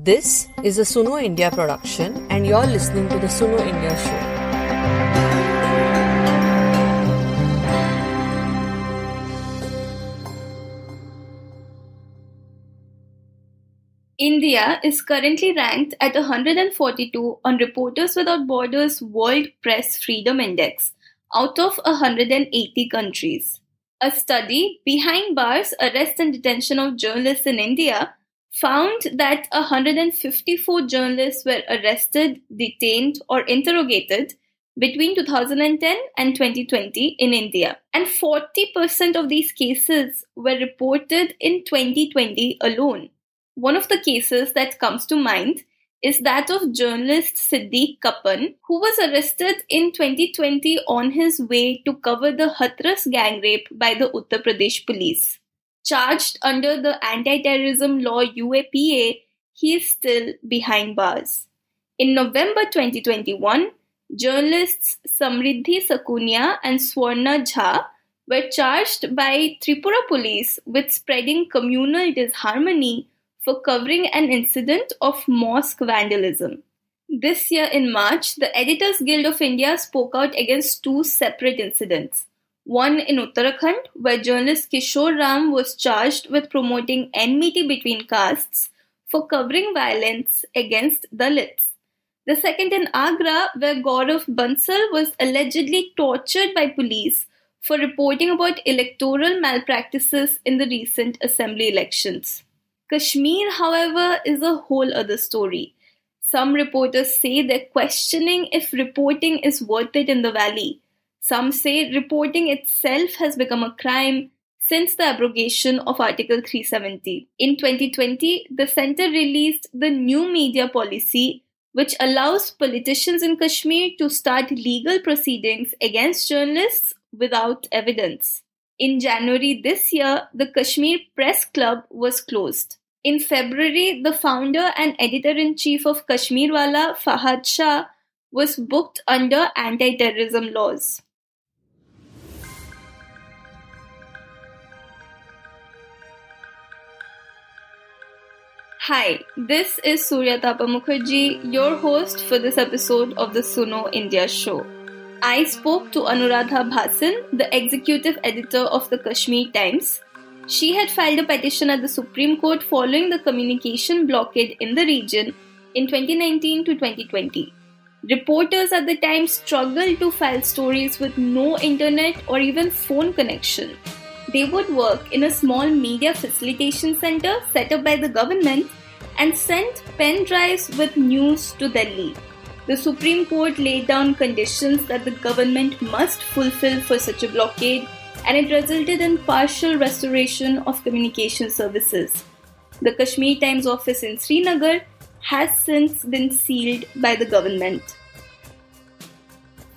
This is a Suno India production, and you're listening to the Suno India Show. India is currently ranked at 142 on Reporters Without Borders World Press Freedom Index out of 180 countries. A study behind bars arrest and detention of journalists in India found that 154 journalists were arrested, detained, or interrogated between 2010 and 2020 in India. And 40% of these cases were reported in 2020 alone. One of the cases that comes to mind is that of journalist Siddique Kappan, who was arrested in 2020 on his way to cover the Hathras gang rape by the Uttar Pradesh police. Charged under the anti terrorism law UAPA, he is still behind bars. In November 2021, journalists Samriddhi Sakunia and Swarna Jha were charged by Tripura police with spreading communal disharmony for covering an incident of mosque vandalism. This year in March, the Editors Guild of India spoke out against two separate incidents. One in Uttarakhand, where journalist Kishore Ram was charged with promoting enmity between castes for covering violence against Dalits. The second in Agra, where Gaurav Bansal was allegedly tortured by police for reporting about electoral malpractices in the recent assembly elections. Kashmir, however, is a whole other story. Some reporters say they're questioning if reporting is worth it in the valley. Some say reporting itself has become a crime since the abrogation of Article 370. In 2020, the center released the new media policy, which allows politicians in Kashmir to start legal proceedings against journalists without evidence. In January this year, the Kashmir Press Club was closed. In February, the founder and editor in chief of Kashmir Walla, Fahad Shah, was booked under anti terrorism laws. Hi, this is Suryatapa Mukherjee, your host for this episode of the Suno India show. I spoke to Anuradha Bhasin, the executive editor of the Kashmir Times. She had filed a petition at the Supreme Court following the communication blockade in the region in 2019 to 2020. Reporters at the time struggled to file stories with no internet or even phone connection. They would work in a small media facilitation center set up by the government and sent pen drives with news to Delhi. The Supreme Court laid down conditions that the government must fulfill for such a blockade, and it resulted in partial restoration of communication services. The Kashmir Times office in Srinagar has since been sealed by the government.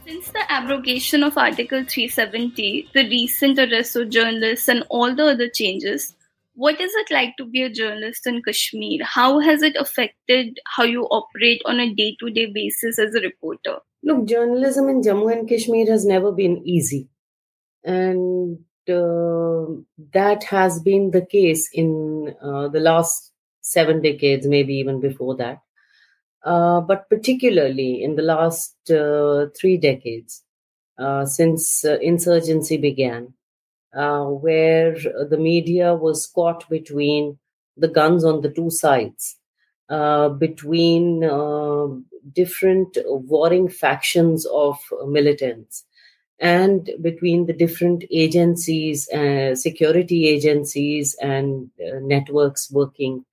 Since the abrogation of Article 370, the recent arrest of journalists, and all the other changes, what is it like to be a journalist in Kashmir? How has it affected how you operate on a day to day basis as a reporter? Look, journalism in Jammu and Kashmir has never been easy. And uh, that has been the case in uh, the last seven decades, maybe even before that. Uh, but particularly in the last uh, three decades, uh, since uh, insurgency began, uh, where the media was caught between the guns on the two sides, uh, between uh, different warring factions of militants, and between the different agencies, uh, security agencies, and uh, networks working,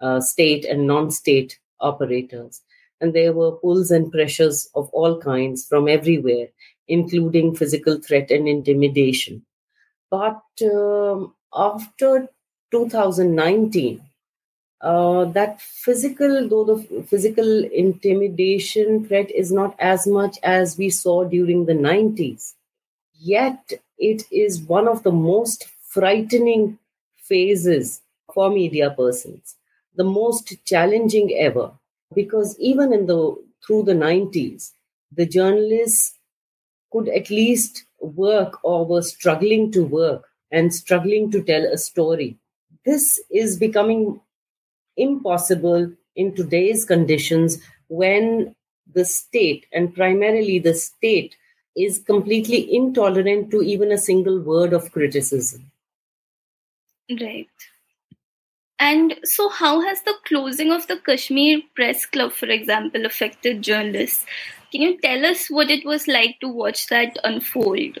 uh, state and non state operators. And there were pulls and pressures of all kinds from everywhere, including physical threat and intimidation. But um, after 2019, uh, that physical, though the physical intimidation threat is not as much as we saw during the 90s, yet it is one of the most frightening phases for media persons, the most challenging ever, because even in the through the 90s, the journalists could at least work or were struggling to work and struggling to tell a story. This is becoming impossible in today's conditions when the state and primarily the state is completely intolerant to even a single word of criticism. Right. And so, how has the closing of the Kashmir Press Club, for example, affected journalists? Can you tell us what it was like to watch that unfold?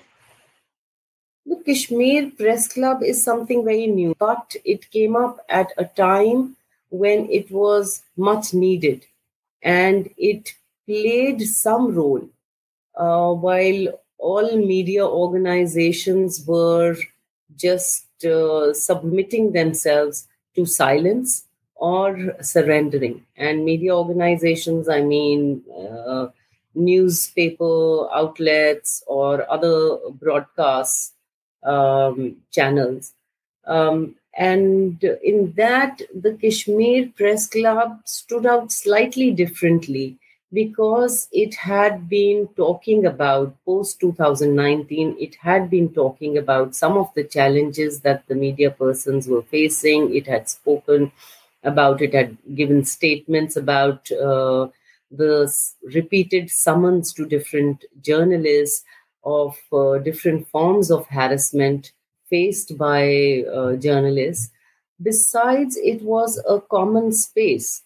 The Kashmir Press Club is something very new, but it came up at a time when it was much needed and it played some role uh, while all media organizations were just uh, submitting themselves to silence or surrendering. And media organizations, I mean, uh, newspaper outlets or other broadcast um, channels. Um, and in that, the Kashmir Press Club stood out slightly differently because it had been talking about post 2019 it had been talking about some of the challenges that the media persons were facing it had spoken about it had given statements about uh, the repeated summons to different journalists of uh, different forms of harassment faced by uh, journalists. Besides it was a common space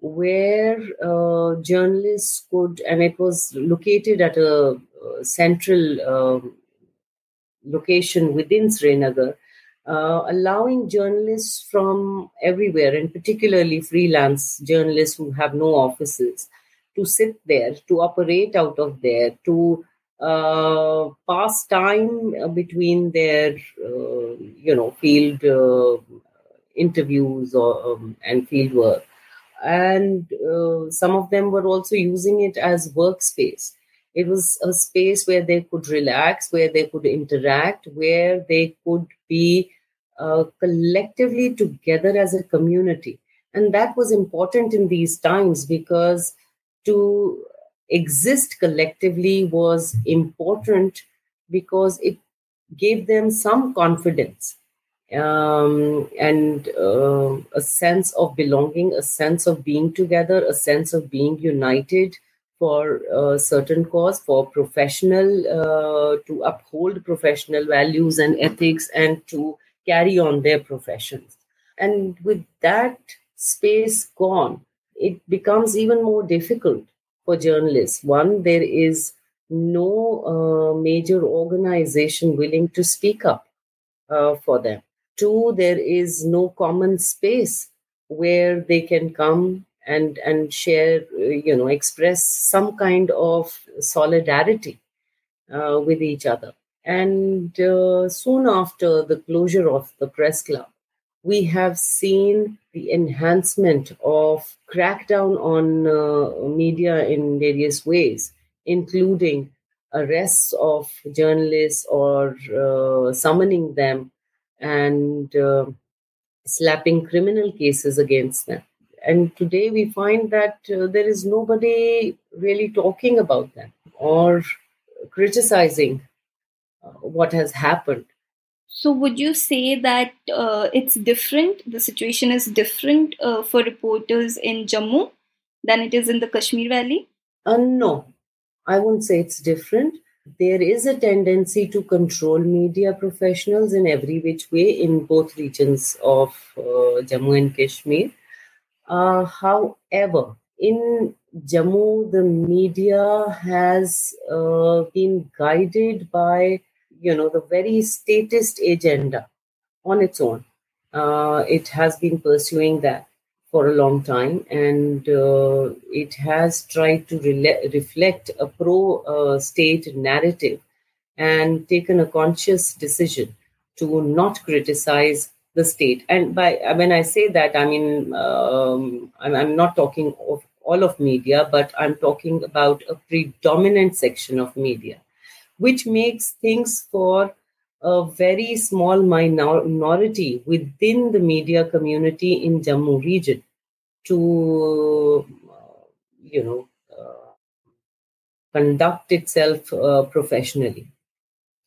where uh, journalists could, and it was located at a uh, central uh, location within Srinagar, uh, allowing journalists from everywhere, and particularly freelance journalists who have no offices, to sit there, to operate out of there, to uh, pass time between their, uh, you know, field interviews or um, and field work. And uh, some of them were also using it as workspace. It was a space where they could relax where they could interact where they could be uh, collectively together as a community. And that was important in these times because to exist collectively was important because it gave them some confidence um, and uh, a sense of belonging, a sense of being together, a sense of being united for a certain cause, for professional, uh, to uphold professional values and ethics, and to carry on their professions. And with that space gone, it becomes even more difficult for journalists. One, there is no uh, major organization willing to speak up uh, for them two there is no common space where they can come and and share you know express some kind of solidarity uh, with each other and uh, soon after the closure of the press club we have seen the enhancement of crackdown on uh, media in various ways including arrests of journalists or uh, summoning them and uh, slapping criminal cases against them. And today we find that uh, there is nobody really talking about them or criticizing what has happened. So, would you say that uh, it's different? The situation is different uh, for reporters in Jammu than it is in the Kashmir Valley? Uh, no, I wouldn't say it's different there is a tendency to control media professionals in every which way in both regions of uh, Jammu and Kashmir. Uh, however, in Jammu, the media has uh, been guided by, you know, the very statist agenda on its own. Uh, it has been pursuing that for a long time, and uh, it has tried to re- reflect a pro uh, narrative and taken a conscious decision to not criticize the state. And by when I say that, I mean um, I'm, I'm not talking of all of media, but I'm talking about a predominant section of media, which makes things for a very small minority within the media community in Jammu region to, uh, you know, uh, conduct itself uh, professionally,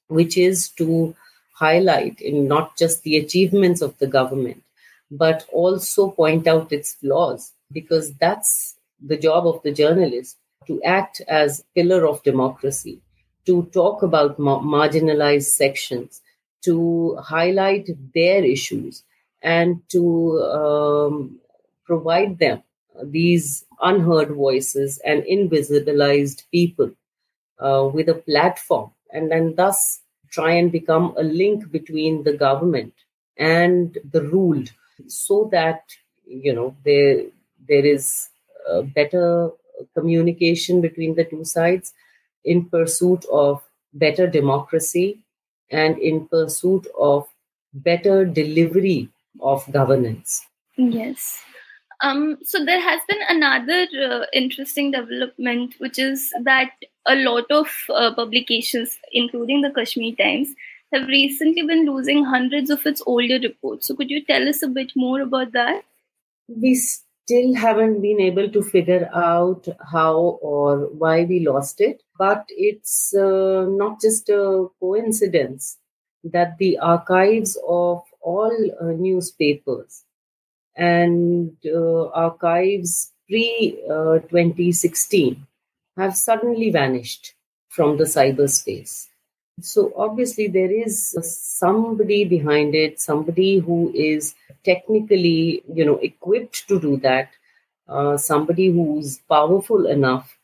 which is to highlight in not just the achievements of the government, but also point out its flaws because that's the job of the journalist to act as pillar of democracy, to talk about ma- marginalized sections, to highlight their issues, and to um, provide them these unheard voices and invisibilized people uh, with a platform, and then thus try and become a link between the government and the ruled, so that you know there there is better communication between the two sides in pursuit of better democracy and in pursuit of better delivery of governance. Yes. Um, so there has been another uh, interesting development, which is that a lot of uh, publications, including the Kashmir Times, have recently been losing hundreds of its older reports. So could you tell us a bit more about that? We still haven't been able to figure out how or why we lost it. But it's uh, not just a coincidence that the archives of all uh, newspapers and uh, archives pre 2016 uh, have suddenly vanished from the cyberspace. So obviously there is somebody behind it, somebody who is technically, you know, equipped to do that, uh, somebody who's powerful enough,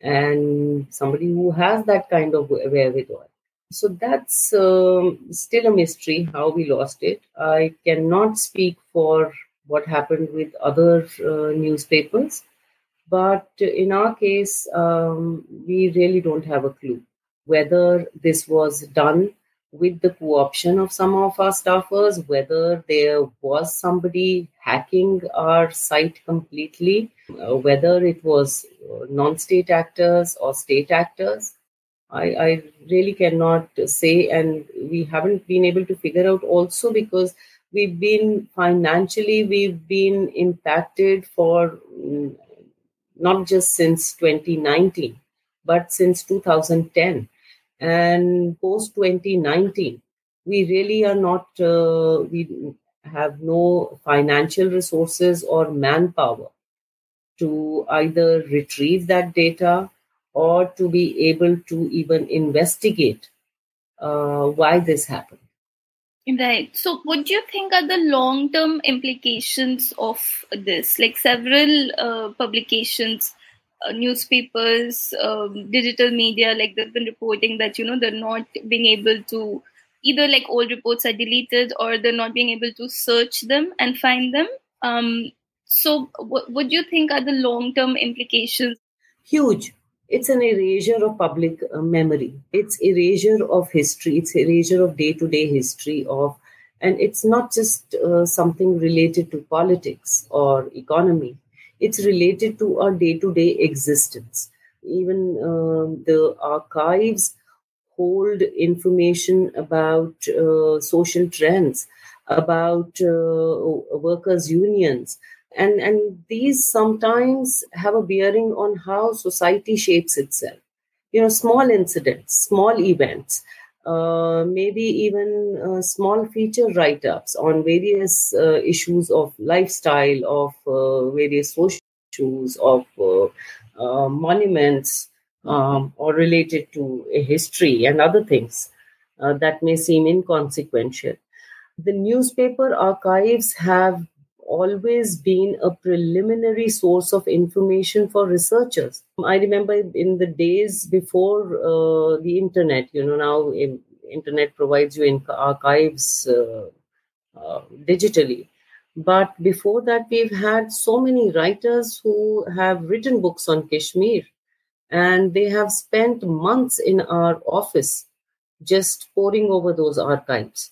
and somebody who has that kind of wherewithal. So that's um, still a mystery how we lost it. I cannot speak for what happened with other uh, newspapers, but in our case, um, we really don't have a clue whether this was done with the co-option of some of our staffers, whether there was somebody hacking our site completely, uh, whether it was uh, non-state actors or state actors. I, I really cannot say, and we haven't been able to figure out also because we've been financially, we've been impacted for mm, not just since 2019, but since 2010 and post 2019 we really are not uh, we have no financial resources or manpower to either retrieve that data or to be able to even investigate uh, why this happened Right. So, what do you think are the long term implications of this? Like, several uh, publications uh, newspapers, um, digital media, like they've been reporting that you know they're not being able to either like old reports are deleted or they're not being able to search them and find them. Um, so, what, what do you think are the long term implications? Huge. It's an erasure of public uh, memory. It's erasure of history. It's erasure of day to day history of, and it's not just uh, something related to politics or economy it's related to our day to day existence. Even uh, the archives hold information about uh, social trends, about uh, workers' unions. And, and these sometimes have a bearing on how society shapes itself. You know, small incidents, small events, uh, maybe even uh, small feature write ups on various uh, issues of lifestyle, of uh, various social issues, of uh, monuments, um, or related to history and other things that may seem inconsequential. The newspaper archives have always been a preliminary source of information for researchers. I remember in the days before uh, the internet, you know, now internet provides you in archives uh, uh, digitally. But before that, we've had so many writers who have written books on Kashmir, and they have spent months in our office just poring over those archives.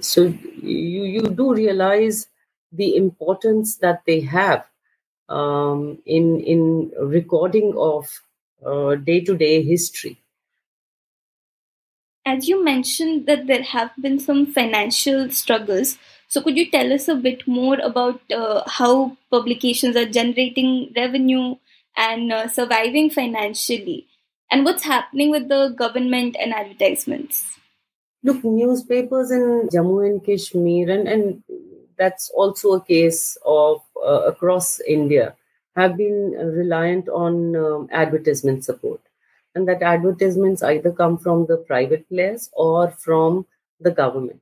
So you, you do realize the importance that they have um, in in recording of day to day history. As you mentioned that there have been some financial struggles, so could you tell us a bit more about uh, how publications are generating revenue and uh, surviving financially, and what's happening with the government and advertisements? Look, newspapers in Jammu and Kashmir and, and that's also a case of uh, across India have been reliant on um, advertisement support. And that advertisements either come from the private players or from the government.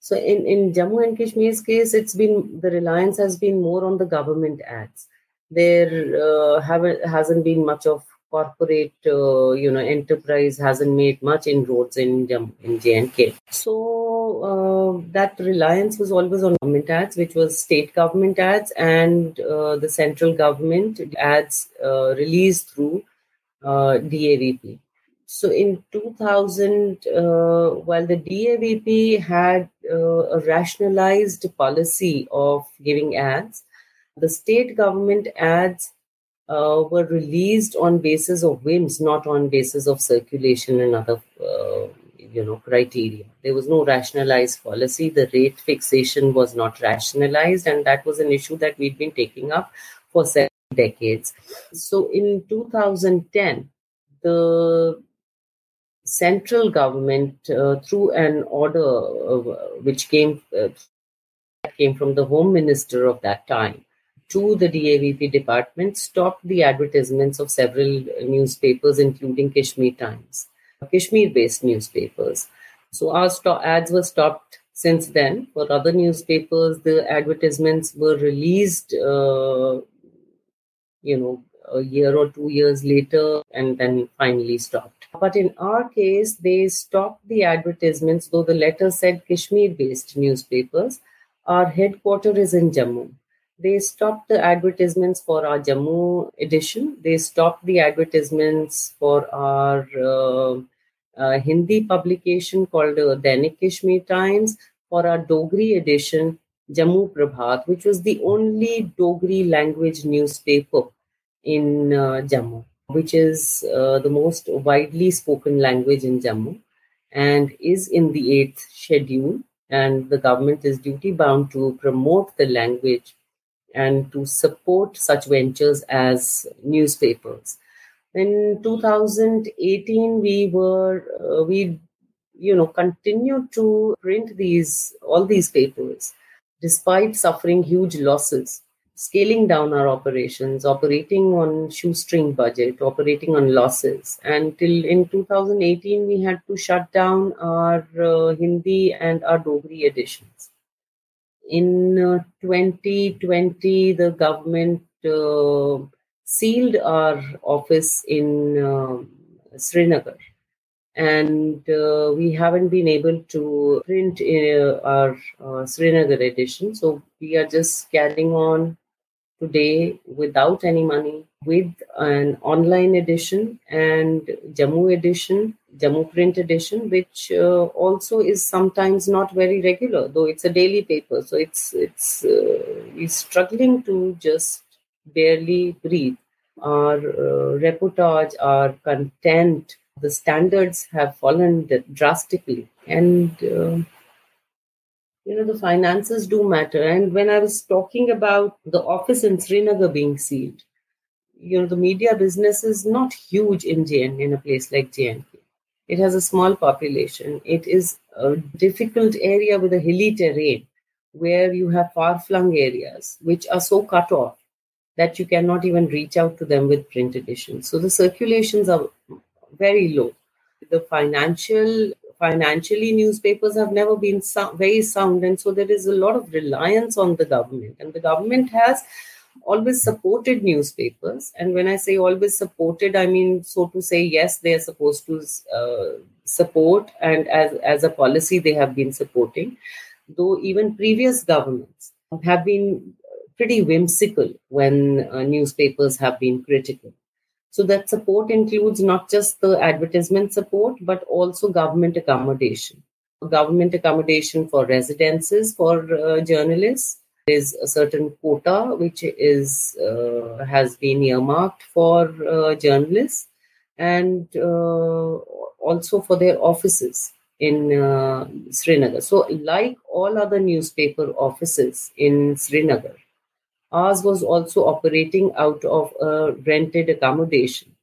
So in, in Jammu and Kashmir's case, it's been the reliance has been more on the government ads. There uh, haven't hasn't been much of corporate uh, you know enterprise hasn't made much inroads in Jammu in J&K. So uh, that reliance was always on government ads, which was state government ads and uh, the central government ads uh, released through uh, DAVP. So in 2000, uh, while the DAVP had uh, a rationalized policy of giving ads, the state government ads were released on basis of whims, not on basis of circulation and other, you know, criteria. There was no rationalized policy. The rate fixation was not rationalized, and that was an issue that we'd been taking up for several decades. So in 2010, the central government, uh, through an order uh, which came uh, came from the home minister of that time, to the DAVP department, stopped the advertisements of several newspapers, including Kashmir Times, Kashmir-based newspapers. So our st- ads were stopped since then. For other newspapers, the advertisements were released, uh, you know, a year or two years later, and then finally stopped. But in our case, they stopped the advertisements, though the letter said Kashmir based newspapers. Our headquarters is in Jammu. They stopped the advertisements for our Jammu edition. They stopped the advertisements for our uh, uh, Hindi publication called uh, Dainik Kashmir Times, for our Dogri edition, Jammu Prabhat, which was the only Dogri language newspaper in uh, Jammu, which is uh, the most widely spoken language in Jammu and is in the eighth schedule. And the government is duty bound to promote the language and to support such ventures as newspapers. In 2018, we were uh, we you know continued to print these all these papers despite suffering huge losses scaling down our operations, operating on shoestring budget, operating on losses. Until in 2018, we had to shut down our uh, Hindi and our Dogri editions. In uh, 2020, the government uh, sealed our office in uh, Srinagar. And uh, we haven't been able to print uh, our Srinagar edition. So we are just carrying on today without any money with an online edition and Jammu edition, Jammu print edition, which uh, also is sometimes not very regular, though it's a daily paper. So it's it's uh, struggling to just barely breathe. Our uh, reportage, our content, the standards have fallen drastically, and uh, you know the finances do matter. And when i was talking about the office in srinagar being sealed you know the media business is not huge in jn in a place like J&K it has a small population. It is a difficult area with a hilly terrain where you have far-flung areas which are so cut off that you cannot even reach out to them with print editions so the circulations are very low. The financial financially newspapers have never been so- very sound and so there is a lot of reliance on the government. And the government has always supported newspapers. And when i say always supported i mean so to say yes they are supposed to uh, support and as as a policy they have been supporting. Though even previous governments have been pretty whimsical when uh, newspapers have been critical so that support includes not just the advertisement support, but also government accommodation. Government accommodation for residences for uh, journalists. Is a certain quota which is uh, has been earmarked for uh, journalists and uh, also for their offices in uh, Srinagar. So, like all other newspaper offices in Srinagar, Ours was also operating out of a rented accommodation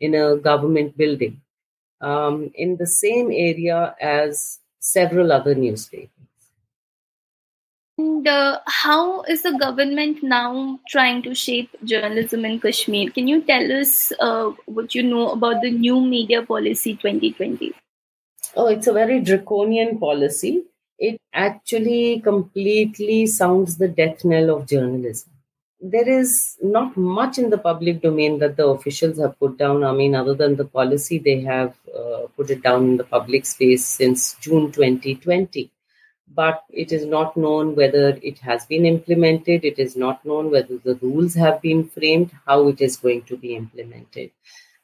in a government building um, in the same area as several other newspapers. And uh, how is the government now trying to shape journalism in Kashmir? Can you tell us uh, what you know about the new media policy 2020? Oh, it's a very draconian policy. It actually completely sounds the death knell of journalism. There is not much in the public domain that the officials have put down. I mean, other than the policy, they have uh, put it down in the public space since June 2020 but it is not known whether it has been implemented. It is not known whether the rules have been framed, how it is going to be implemented.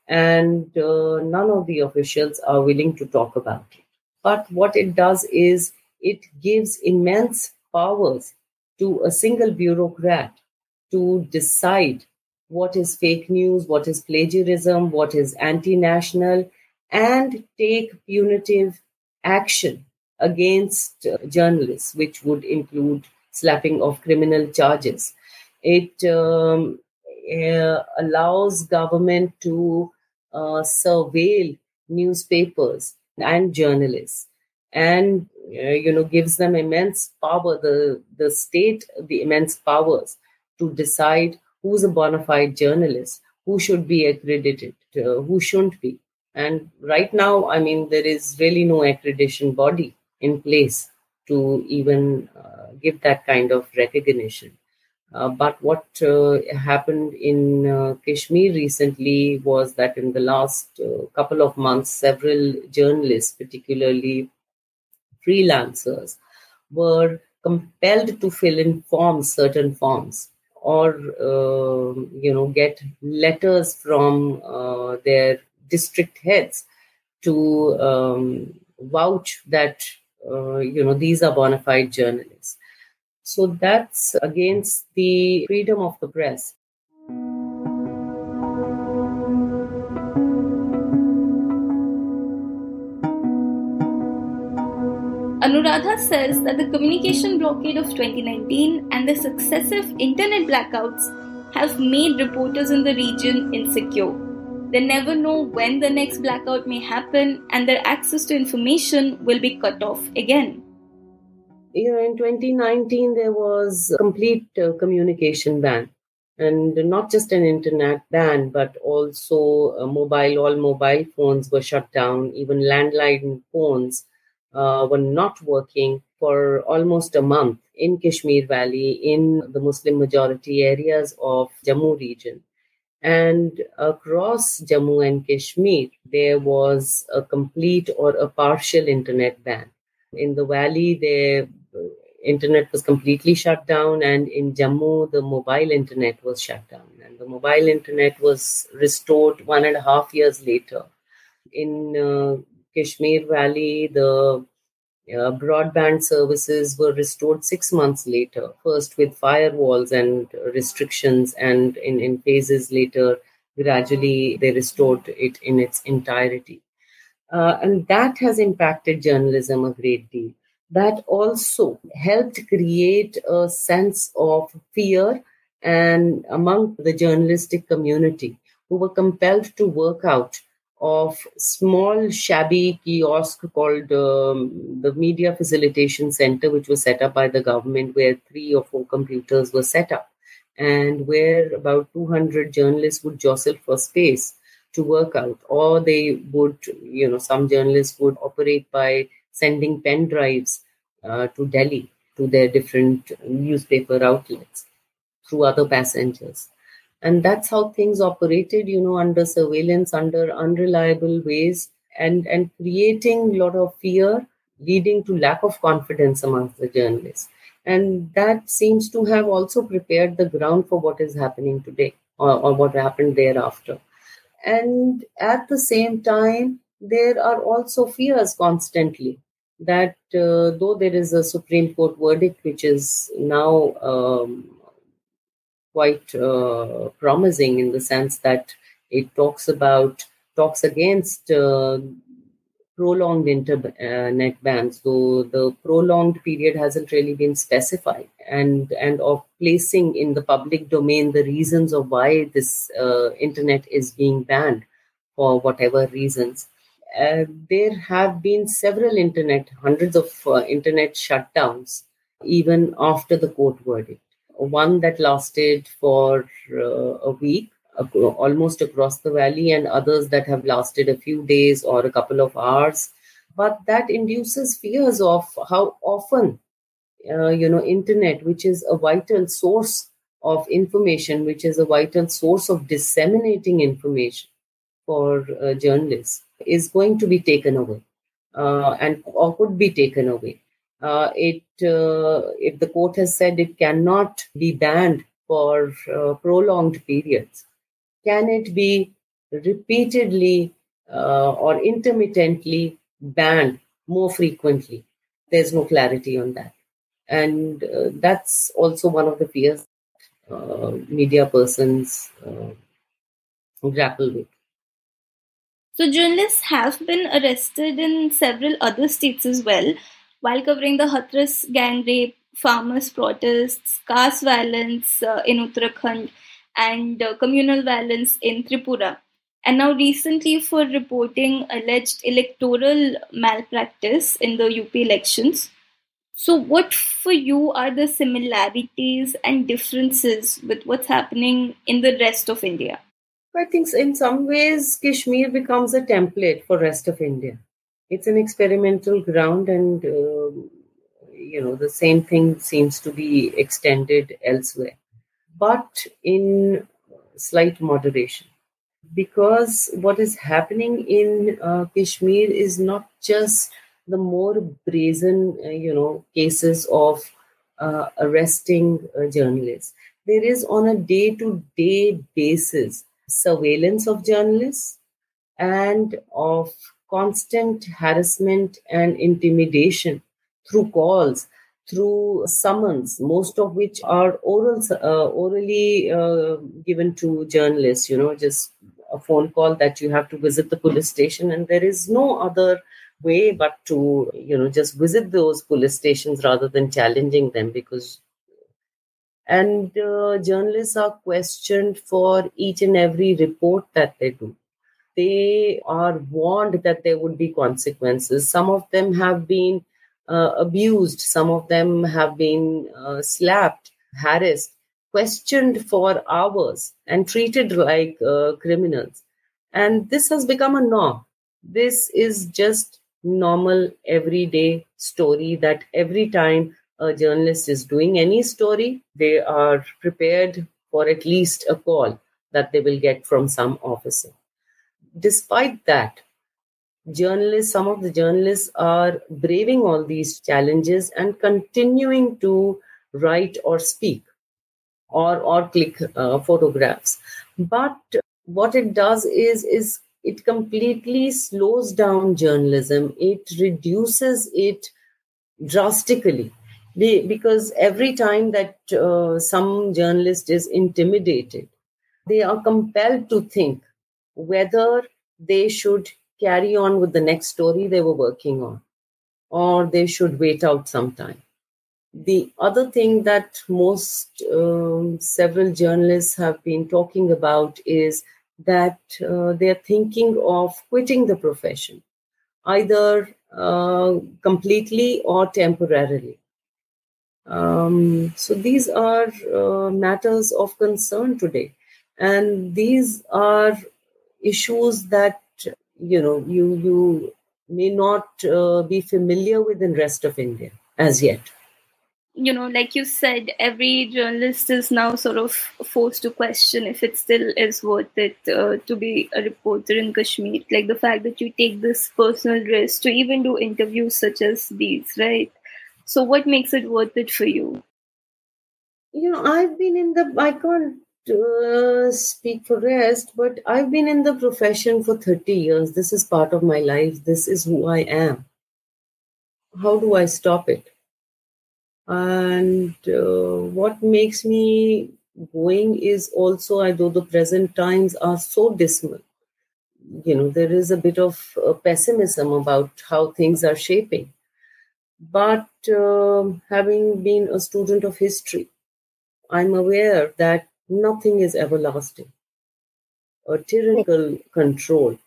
And uh, none of the officials are willing to talk about it. But what it does is it gives immense powers to a single bureaucrat to decide what is fake news, what is plagiarism, what is anti national, and take punitive action against uh, journalists, which would include slapping of criminal charges. It um, uh, allows government to uh, surveil newspapers and journalists and uh, you know gives them immense power the the state the immense powers to decide who's a bona fide journalist who should be accredited uh, who shouldn't be and right now i mean there is really no accreditation body in place to even uh, give that kind of recognition. Uh, but what uh, happened in uh, Kashmir recently was that in the last uh, couple of months, several journalists, particularly freelancers, were compelled to fill in forms, certain forms, or um, you know, get letters from uh, their district heads to um, vouch that uh, you know, these are bona fide journalists. So that's against the freedom of the press. Anuradha says that the communication blockade of 2019 and the successive internet blackouts have made reporters in the region insecure. They never know when the next blackout may happen, and their access to information will be cut off again. You know, in 2019, there was a complete uh, communication ban, and not just an internet ban, but also uh, mobile. All mobile phones were shut down. Even landline phones uh, were not working for almost a month in Kashmir Valley, in the Muslim majority areas of Jammu region. And across Jammu and Kashmir, there was a complete or a partial internet ban. In the valley, the internet was completely shut down, and in Jammu, the mobile internet was shut down. And the mobile internet was restored one and a half years later. In uh, Kashmir Valley, the uh, broadband services were restored six months later, first with firewalls and restrictions, and in, in phases later, gradually they restored it in its entirety. Uh, and that has impacted journalism a great deal. That also helped create a sense of fear and among the journalistic community who were compelled to work out of small shabby kiosk called um, the media facilitation center which was set up by the government where three or four computers were set up and where about 200 journalists would jostle for space to work out. Or they would you know some journalists would operate by sending pen drives uh, to delhi to their different newspaper outlets through other passengers and that's how things operated you know under surveillance under unreliable ways and and creating a lot of fear leading to lack of confidence amongst the journalists. And that seems to have also prepared the ground for what is happening today or, or what happened thereafter. And at the same time there are also fears constantly that uh, though there is a supreme court verdict which is now um, quite uh, promising in the sense that it talks about talks against uh, prolonged internet uh, bans, though the prolonged period hasn't really been specified, and and of placing in the public domain the reasons of why this uh, internet is being banned for whatever reasons. Uh, there have been several internet, hundreds of uh, internet shutdowns even after the court verdict. One that lasted for uh, a week, almost across the valley, and others that have lasted a few days or a couple of hours. But that induces fears of how often, uh, you know, internet, which is a vital source of information, which is a vital source of disseminating information for uh, journalists, is going to be taken away uh, and or could be taken away. Uh, it if the court has said it cannot be banned for uh, prolonged periods, can it be repeatedly uh, or intermittently banned more frequently? There's no clarity on that, and uh, that's also one of the fears media persons grapple with. So, journalists have been arrested in several other states as well while covering the Hathras gang rape, farmers' protests, caste violence uh, in Uttarakhand, and uh, communal violence in Tripura. And now, recently, for reporting alleged electoral malpractice in the UP elections. So, what for you are the similarities and differences with what's happening in the rest of India? I think in some ways Kashmir becomes a template for rest of India. It's an experimental ground, and uh, you know the same thing seems to be extended elsewhere, but in slight moderation. Because what is happening in uh, Kashmir is not just the more brazen, uh, you know, cases of uh, arresting uh, journalists. There is on a day-to-day basis surveillance of journalists and of constant harassment and intimidation through calls through summons most of which are oral uh, orally uh, given to journalists you know just a phone call that you have to visit the police station and there is no other way but to you know just visit those police stations rather than challenging them because and uh, journalists are questioned for each and every report that they do they are warned that there would be consequences. Some of them have been uh, abused. Some of them have been uh, slapped harassed questioned for hours and treated like uh, criminals. And this has become a norm. This is just normal everyday story that every time a journalist is doing any story, they are prepared for at least a call that they will get from some officer. Despite that, journalists, some of the journalists are braving all these challenges and continuing to write or speak or, or click uh, photographs. But what it does is, is it completely slows down journalism. It reduces it drastically because every time that uh, some journalist is intimidated, they are compelled to think whether they should carry on with the next story they were working on or they should wait out some time. The other thing that most um, several journalists have been talking about is that uh, they're thinking of quitting the profession, either uh, completely or temporarily. Um, so these are uh, matters of concern today, and these are issues that you know you you may not uh, be familiar with in rest of India as yet. You know, like you said, every journalist is now sort of forced to question if it still is worth it uh, to be a reporter in Kashmir. Like the fact that you take this personal risk to even do interviews such as these, right? So, what makes it worth it for you? You know, I've been in the, I can't uh, speak for rest, but I've been in the profession for 30 years. This is part of my life. This is who I am. How do I stop it? And uh, what makes me going is also, know the present times are so dismal. You know, there is a bit of uh, pessimism about how things are shaping. But uh, having been a student of history, I'm aware that nothing is everlasting. A tyrannical control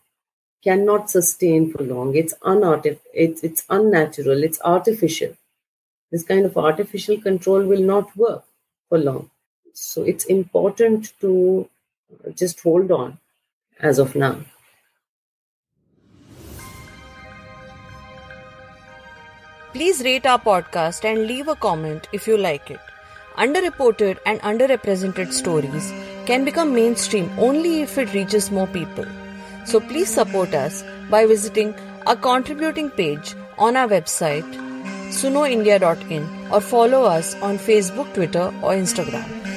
cannot sustain for long. It's unartif- it's, it's unnatural, it's artificial. this kind of artificial control will not work for long. So it's important to uh, just hold on as of now. Please rate our podcast and leave a comment if you like it. Underreported and underrepresented stories can become mainstream only if it reaches more people. So please support us by visiting our contributing page on our website sunoindia.in or follow us on Facebook, Twitter, or Instagram.